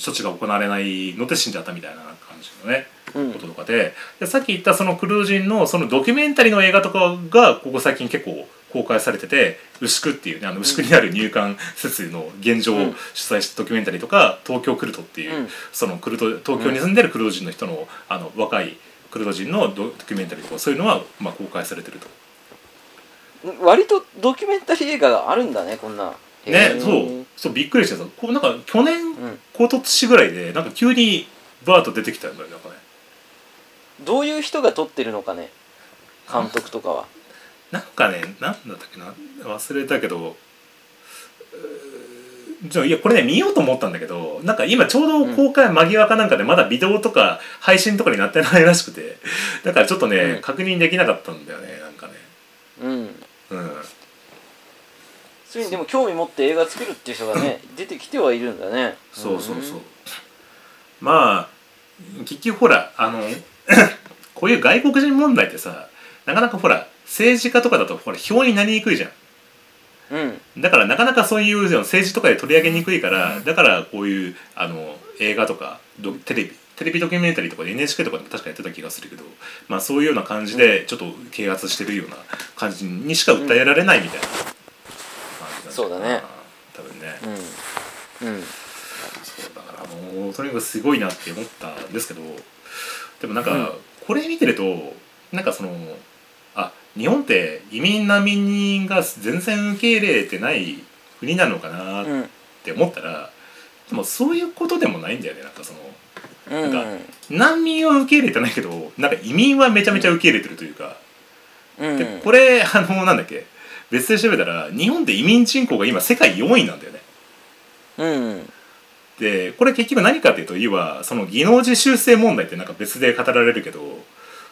処置が行われないので死んじゃったみたいな。感じのねうん。こととかで。でさっき言ったそのクルー人のそのドキュメンタリーの映画とかがここ最近結構公開されてて牛久っていうねあの牛久にある入管施設の現状を主催したドキュメンタリーとか東京クルトっていう、うん。そのクルト東京に住んでるクルド人の人のあの若いクルド人のドドキュメンタリーとかそういうのは、まあ、公開されてると。割とドキュメンタリー映画があるんだねこんな。へねーそう。そうびっくりしてさこうなんか去年うん。今年ぐらいでなんか急にバーッと出てきたんだよなんかね。どういう人が撮ってるのかね監督とかは。なんかねなんだったっけな。忘れたけど。じゃあいやこれね見ようと思ったんだけどなんか今ちょうど公開間際かなんかでまだビデオとか配信とかになってないらしくて。だからちょっとね、うん。確認できなかったんだよねなんかね。うん。うん。それにでも興味持って映画作るっていう人がね 出てきてはいるんだね。そうそうそう。まあ結局ほらあの こういう外国人問題ってさなかなかほら政治家とかだとほら票になりにくいじゃん。うん。だからなかなかそういう政治とかで取り上げにくいからだからこういうあの映画とかドテレビテレビドキュメンタリーとかで NHK とかでも確かやってた気がするけど、まあ、そういうような感じでちょっと啓発してるような感じにしか訴えられないみたいな感じなんじゃないかな。そうだね。多分ね。うん。うんもうとにかくすごいなって思ったんですけどでもなんか、うん。これ見てるとなんかそのあ日本って移民難民人が全然受け入れてない国なのかなっうんて思ったら、でもそういうことでもないんだよねなんかそのうん。なんか難民は受け入れてないけどなんか移民はめちゃめちゃ受け入れてるというか、うん。でこれあのなんだっけ別で調べたら日本って移民人口が今世界4位なんだよね。うんでこれ結局何かっていうと要はその技能実習生問題ってなんか別で語られるけど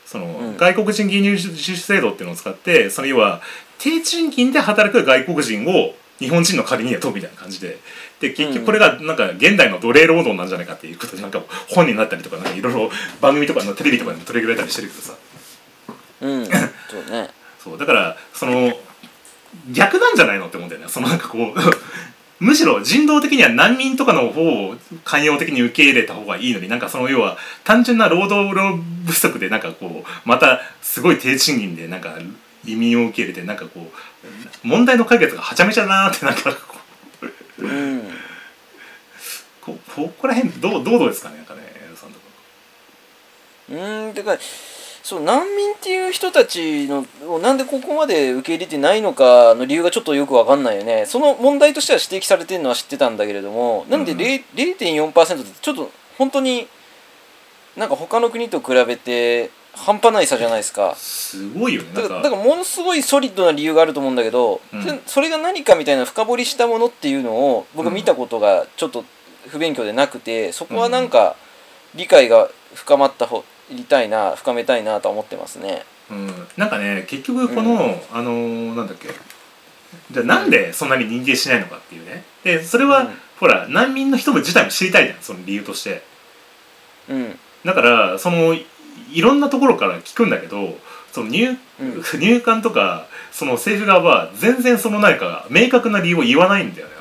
その、うん。外国人技能実習制度っていうのを使ってその要は低賃金で働く外国人を日本人の仮に雇うみたいな感じで。で結局これがなんか現代の奴隷労働なんじゃないかっていうことでなんか本になったりとかなんかいろいろ番組とかのテレビとかでも取り上げられたりしてるけどさ。うんそうね。そう。だからその逆なんじゃないのって思うんだよね。そのなんかこうむしろ人道的には難民とかの方を寛容的に受け入れた方がいいのになんかその要は単純な労働力不足でなんかこうまたすごい低賃金でなんか移民を受け入れてなんかこう問題の解決がはちゃめちゃだなってなんかこううん。こここら辺どうどうですかねなんかねさんとか。うんてかそう難民っていう人たちのをなんでここまで受け入れてないのかの理由がちょっとよくわかんないよね。その問題としては指摘されてるのは知ってたんだけれどもなんでうん0 0.4%ってちょっと本当になんか他の国と比べて半端ない差じゃないですか。すごいよねだかか。らだからものすごいソリッドな理由があると思うんだけど、うん。それそれが何かみたいな深掘りしたものっていうのを僕見たことがちょっと不勉強でなくてそこはなんか理解が深まった方りたいな深めたいなとは思ってますね。うん、なんかね結局この、あのーなんだっけ。じゃあなんでそんなに認定しないのかっていうね。でそれは、うん。ほら難民の人も自体も知りたいじゃんその理由として。うん。だからそのいいろんなところから聞くんだけどその入,、うん。入管とかその政府側は全然その何か明確な理由を言わないんだよね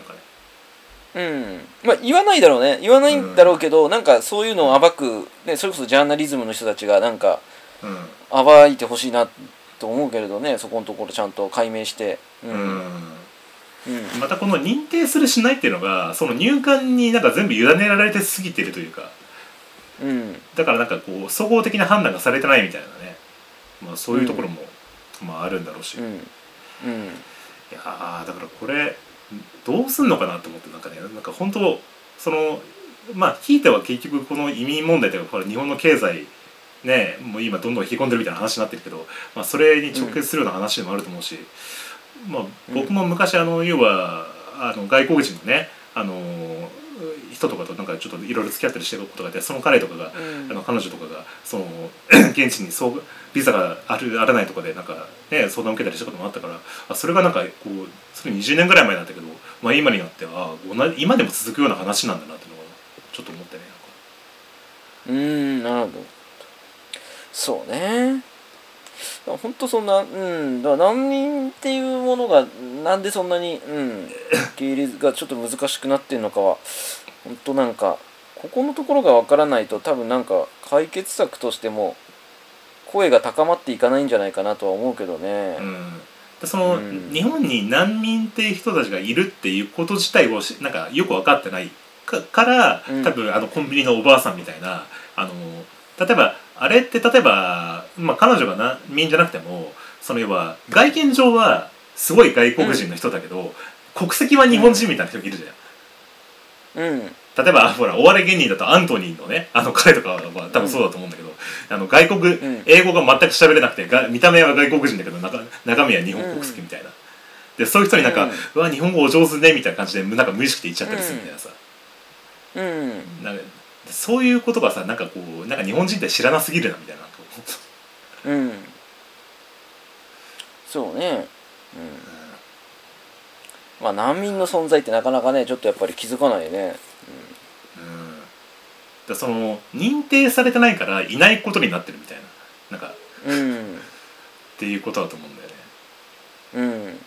うん。まあ、言わないだろうね。言わないんだろうけど、なんかそういうのを暴く、ね、それこそジャーナリズムの人たちがなんかうん。暴いてほしいなと思うけれどねそこのところちゃんと解明して。ううん。うん。またこの認定するしないっていうのがその入管になんか全部委ねられてすぎてるというか。うん。だからなんかこう総合的な判断がされてないみたいなね、まあ、そういうところも、まあ、あるんだろうし、いうん。うん。やーだからこれどうすんのかなと思ってなんかねなんか本当そのまあひいては結局この移民問題というかこれ日本の経済ねもう今どんどん引き込んでるみたいな話になってるけど、まあ、それに直結するような話でもあると思うし、まあ、僕も昔あの要はあの外国人のねあの人とかとなんかちょっといろいろ付き合ったりしてることがあってその彼とかがうん。あの彼女とかがその 現地にそうビザがあるあらないとかでなんか、ね、相談を受けたりしたこともあったからあそれがなんかこうそれ20年ぐらい前なんだけど、まあ、今になってあ今でも続くような話なんだなっていうのがちょっと思ってねうんなるほど。そうね。本当そんなうんだ難民っていうものがなんでそんなにうん受け入れがちょっと難しくなってるのかは本当なんかここのところがわからないと多分なんか解決策としても声が高まっていかないんじゃないかなとは思うけどね。うん。でその、うん。日本に難民っていう人たちがいるっていうこと自体をしなんかよく分かってない。かからうん。多分あのコンビニのおばあさんみたいなあの例えばあれって例えば、まあ、彼女が難民じゃなくてもその要は外見上はすごい外国人の人だけど、国籍は日本人みたいな人がいるじゃん。うん。例えばほらお笑い芸人だとアントニーのねあの彼とかは多分そうだと思うんだけど、あの外国、ん。英語が全く喋れなくてが見た目は外国人だけど中中身は日本国籍みたいな、でそういう人になんか、ううんわ日本語お上手ねみたいな感じでなんか無意識で言っちゃったりするみたいなさ、うん。なんかそういうことがさなんかこうなんか日本人って知らなすぎるなみたいなう。ん。そうね。うん。まあ難民の存在ってなかなかねちょっとやっぱり気づかないよね。うんでその認定されてないからいないことになってるみたいな。なんかうん。っていうことだと思うんだよね。うん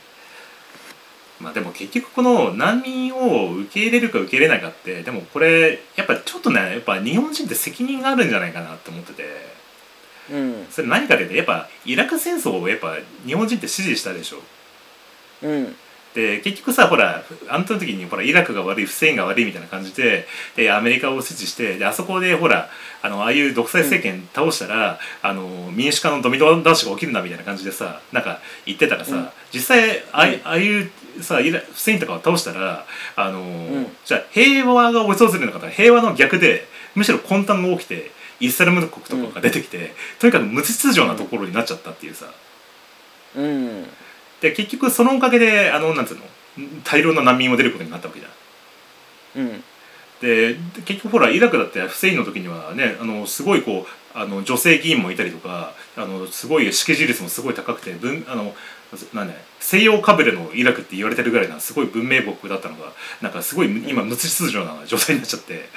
まあでも結局この難民を受け入れるか受け入れないかってでもこれやっぱちょっとねやっぱ日本人って責任があるんじゃないかなって思ってて。うん。それ何かでやっぱイラク戦争をやっぱ日本人って支持したでしょ。うんで結局さほらあの時にほらイラクが悪いフセインが悪いみたいな感じででアメリカを支持してであそこでほらあのああいう独裁政権倒したら、あの民主化のドミノ倒しが起きるんだみたいな感じでさなんか言ってたらさ、うん。実際ああいああいうさイラフセインとかを倒したらあの、ん。じゃあ平和が訪れるのかと平和の逆でむしろ混乱が起きてイスラム国とかが出てきて、とにかく無秩序なところになっちゃったっていうさ、うんで結局そのおかげであのなんつうの大量の難民も出ることになったわけじゃん。うん。で結局ほらイラクだってフセインの時にはねあのすごいこうあの女性議員もいたりとかあのすごい識字率もすごい高くて文あのなんだ西洋かぶれのイラクって言われてるぐらいなすごい文明国だったのがなんかすごい今無秩序な状態になっちゃって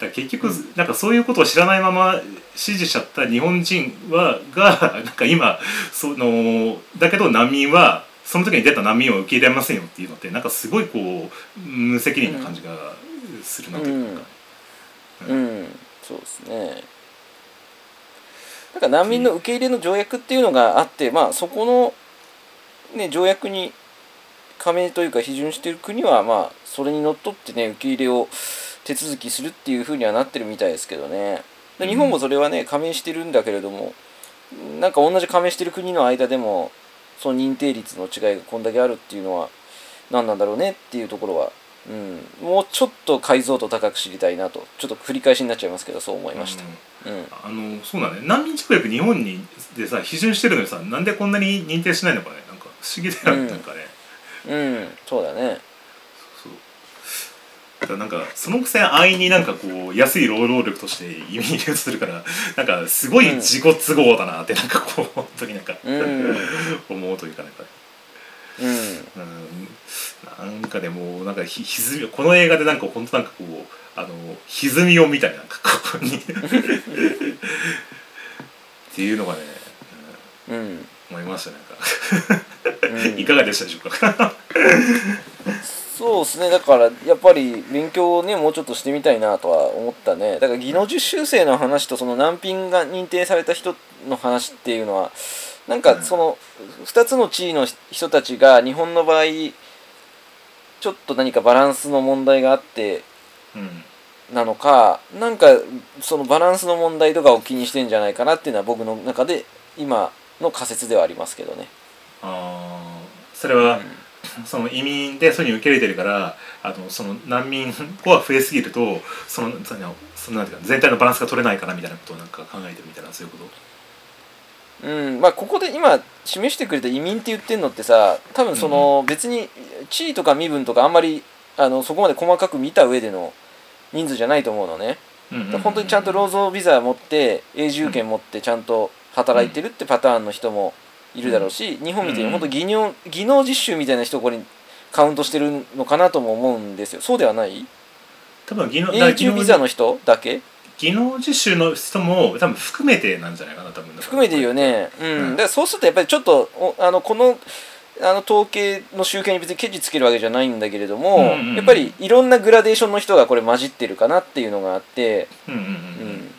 だ結局、なんかそういうことを知らないまま支持しちゃった日本人はがなんか今そのだけど難民はその時に出た難民を受け入れませんよっていうのってなんかすごいこう無責任な感じがするなというか。うん。そうですね。だか難民の受け入れの条約っていうのがあってまあそこのね条約に加盟というか批准している国はまあそれにのっとってね受け入れを手続きするっていうふうにはなってるみたいですけどね。で日本もそれはね加盟してるんだけれどもなんか同じ加盟してる国の間でもその認定率の違いがこんだけあるっていうのは何なんだろうねっていうところは、うん、もうちょっと解像度高く知りたいなとちょっと繰り返しになっちゃいますけどそう思いました。うん。あのそうだね。難民条約日本にでさ批准してるのにさなんでこんなに認定しないのかね。なんか不思議だよね、うん。なんかね。うん、そうだね。なんかそのくせ安易になんかこう安い労働力として移民入れようとするからなんかすごい自己都合だなってなんかこう本当になんか、うん。思うというかなんか。うん、うん。なんかでもなんかひ歪みこの映画でなんか本当なんかこうあの歪みを見たりなんかここに。っていうのがね、うん、うん。思いましたねなんか。うん。いかがでしたでしょうか？そうですね。だからやっぱり勉強をねもうちょっとしてみたいなとは思ったね。だから技能実習生の話とその難民が認定された人の話っていうのはなんかその2つの地位の人たちが日本の場合ちょっと何かバランスの問題があってうん。なのかなんかそのバランスの問題とかを気にしてんじゃないかなっていうのは僕の中で今の仮説ではありますけどね。あーそれは、その移民でそういうふうに受け入れてるからあのその難民子が増えすぎるとそのそのそのなんていうか全体のバランスが取れないかなみたいなことをなんか考えてるみたいなそういうこと？うんまあ、ここで今示してくれた移民って言ってんのってさ多分その別に地位とか身分とかあんまりあのそこまで細かく見た上での人数じゃないと思うのね、本当にちゃんと労働ビザ持って永住権持ってちゃんと働いてるってパターンの人もいるだろうし、日本みたいにうん。本当技能技能実習みたいな人これにカウントしてるのかなとも思うんですよ。そうではない？多分技能永住ビザの人だけ？技能実習の人も多分含めてなんじゃないかな多分。含めてよね、うん。うん。だそうするとやっぱりちょっとおあのこのあの統計の集計に別にケチつけるわけじゃないんだけれども、うんうんうん。やっぱりいろんなグラデーションの人がこれ混じってるかなっていうのがあって、うんうんうん。うん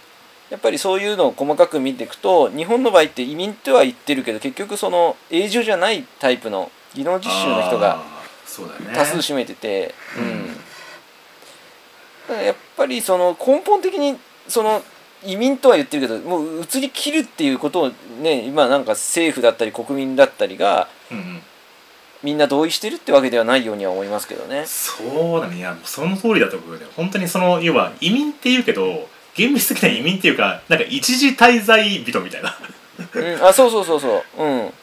やっぱりそういうのを細かく見ていくと日本の場合って移民とは言ってるけど結局その永住じゃないタイプの技能実習の人が多数占めてて、うん。やっぱりその根本的にその移民とは言ってるけどもう移り切るっていうことをね今なんか政府だったり国民だったりがうんうん。みんな同意してるってわけではないようには思いますけどね。そうだね。いやその通りだと思うよね。本当にその要は移民っていうけど厳密的な移民っていうかなんか一時滞在人みたいな。うん、あそうそうそうそう。うん。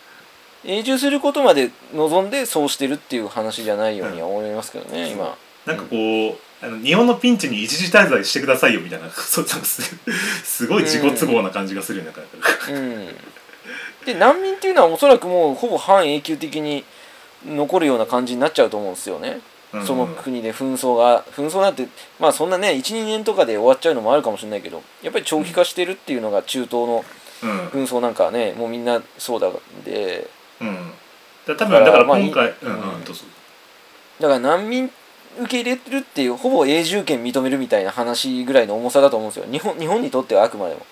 永住することまで望んでそうしてるっていう話じゃないようには思いますけどね、今。なんかこう、あの日本のピンチに一時滞在してくださいよみたいな そうなすすごい自己都合な感じがするよね、なんかうん。で難民っていうのはおそらくもうほぼ半永久的に残るような感じになっちゃうと思うんですよね、うんその国で紛争が紛争なんてまあそんなね12年とかで終わっちゃうのもあるかもしれないけどやっぱり長期化してるっていうのが中東のうん。紛争なんかはねもうみんなそうだんで。うん。だ多分だからまあ今回、いうん。うんうんだから難民受け入れるっていうほぼ永住権認めるみたいな話ぐらいの重さだと思うんですよ。日本日本にとってはあくまでも。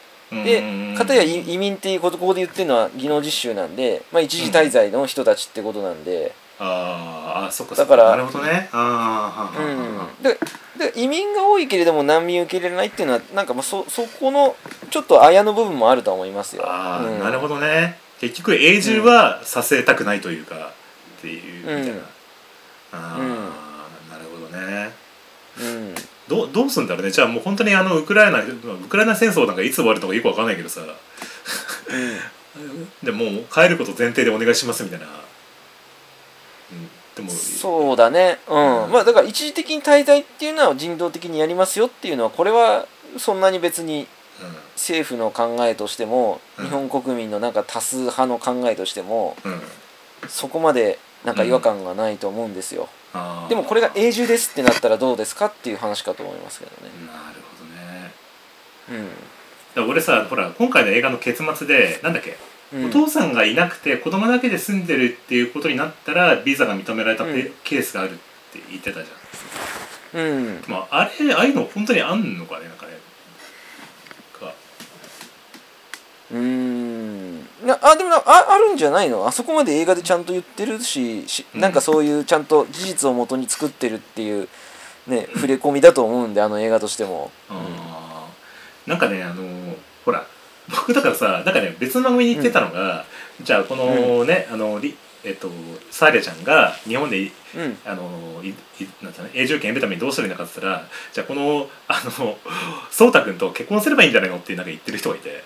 で片や移移民っていうことここで言ってるのは技能実習なんで、まあ、一時滞在の人たちってことなんで、あーあそっかだからなるほどね。あーはうんでで移民が多いけれども難民を受け入れないっていうのはなんかまあそそこのちょっとあやの部分もあるとは思いますよ。あー、うんなるほどね。結局永住はさせたくないというか、っていうみたいな、うん。ああ、うんなるほどね。うん。どうどうすんだろうね。じゃあもう本当にあのウクライナウクライナ戦争なんかいつ終わるのかよくわかんないけどさ。でもう帰ること前提でお願いしますみたいな、うん、でもそうだね、うん。うん。まあだから一時的に滞在っていうのは人道的にやりますよっていうのはこれはそんなに別に政府の考えとしても、うん。日本国民のなんか多数派の考えとしてもそこまでなんか違和感がないと思うんですよ、でもこれが永住ですってなったらどうですかっていう話かと思いますけどね。なるほどね。うん。俺さほら今回の映画の結末でなんだっけ、うんお父さんがいなくて子供だけで住んでるっていうことになったらビザが認められたケースがあるって言ってたじゃん。うん。まあ、あれああいうの本当にあんのかねなんかね。か。うーんなあでもなああるんじゃないの？あそこまで映画でちゃんと言ってるししうん。なんかそういうちゃんと事実をもとに作ってるっていうね触れ込みだと思うんであの映画としても。あー。なんかねあのほら僕だからさなんかね別の番組に言ってたのが、じゃあこのね、あのりえっとサーリャちゃんが日本でいうん。あのいいなんつうの永住権得るためにどうしたらいいのかって言ったらじゃあこのあの颯太君と結婚すればいいんじゃないのってなんか言ってる人がいて。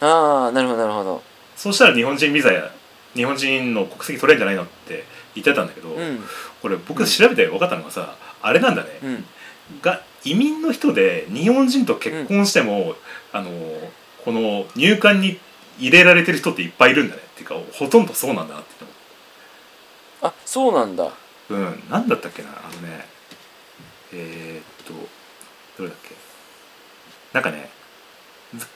ああなるほどなるほど。そうしたら日本人ビザや日本人の国籍取れるんじゃないのって言ってたんだけど、うん。これ僕調べて分かったのがさあれなんだね、うん。が移民の人で日本人と結婚しても、あのこの入管に入れられてる人っていっぱいいるんだね。っていうかほとんどそうなんだなってあそうなんだ。うんなんだったっけな？あのねえーっとどれだっけ？なんかね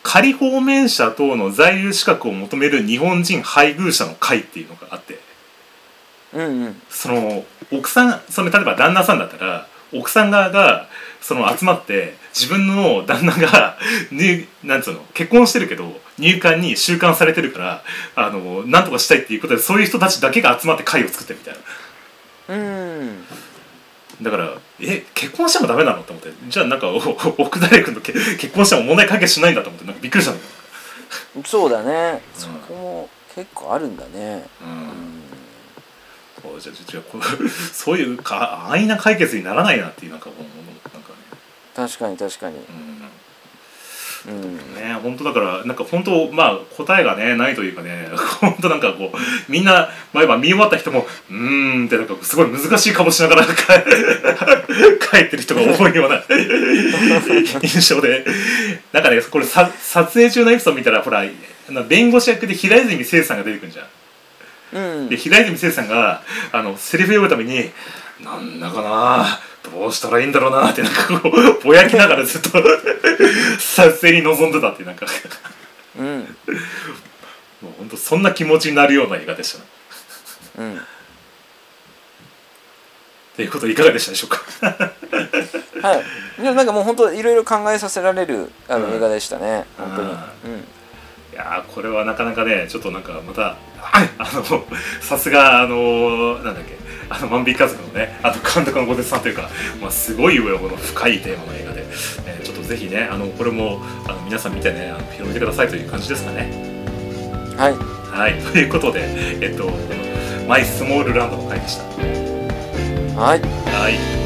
仮放免者等の在留資格を求める日本人配偶者の会っていうのがあって。うんうん。その奥さんその例えば旦那さんだったら奥さん側がその集まって自分の旦那が 入なんつうの結婚してるけど入管に収監されてるからあのなんとかしたいっていうことでそういう人たちだけが集まって会を作ってるみたいな。うん。だからえ結婚してもダメなのって思って。じゃあなんか 奥平君とけ結婚しても問題解決しないんだと思ってなんかびっくりしたんだよそうだね。そこも結構あるんだね。ううんんそうじゃあじゃあこう そういうか安易な解決にならないなっていうなんかもうなんかね。確かに確かに。うん。うんね本当だからなんか本当まあ答えがねないというかね 本当なんかこうみんな前は見終わった人もうーんってなんかすごい難しい顔しながら帰 帰ってる人が多いような印象で。なんかねこれさ撮影中のエピソード見たらほら弁護士役で平泉成さんが出てくるんじゃん。うん。で平泉成さんがあのセリフ読むために「なんだかなどうしたらいいんだろうな」ってなんかこうぼやきながらずっと撮影に臨んでたっていうなんか。うん。もう本当そんな気持ちになるような映画でしたね。うん。ということでいかがでしたでしょうか。はい。でもなんかもう本当いろいろ考えさせられるあのうん。映画でしたね。本当に。あいやーこれはなかなかねちょっとなんかまたあのさすがあのなんだっけあの万引き家族のねあと監督の小鉄さんというか、まあ、すごい上この深いテーマの映画で、えーちょっとぜひねあのこれもあの皆さん見てねあの広めてくださいという感じですかね。うんはいはいということでえっとマイスモールランドの回でした。はいはい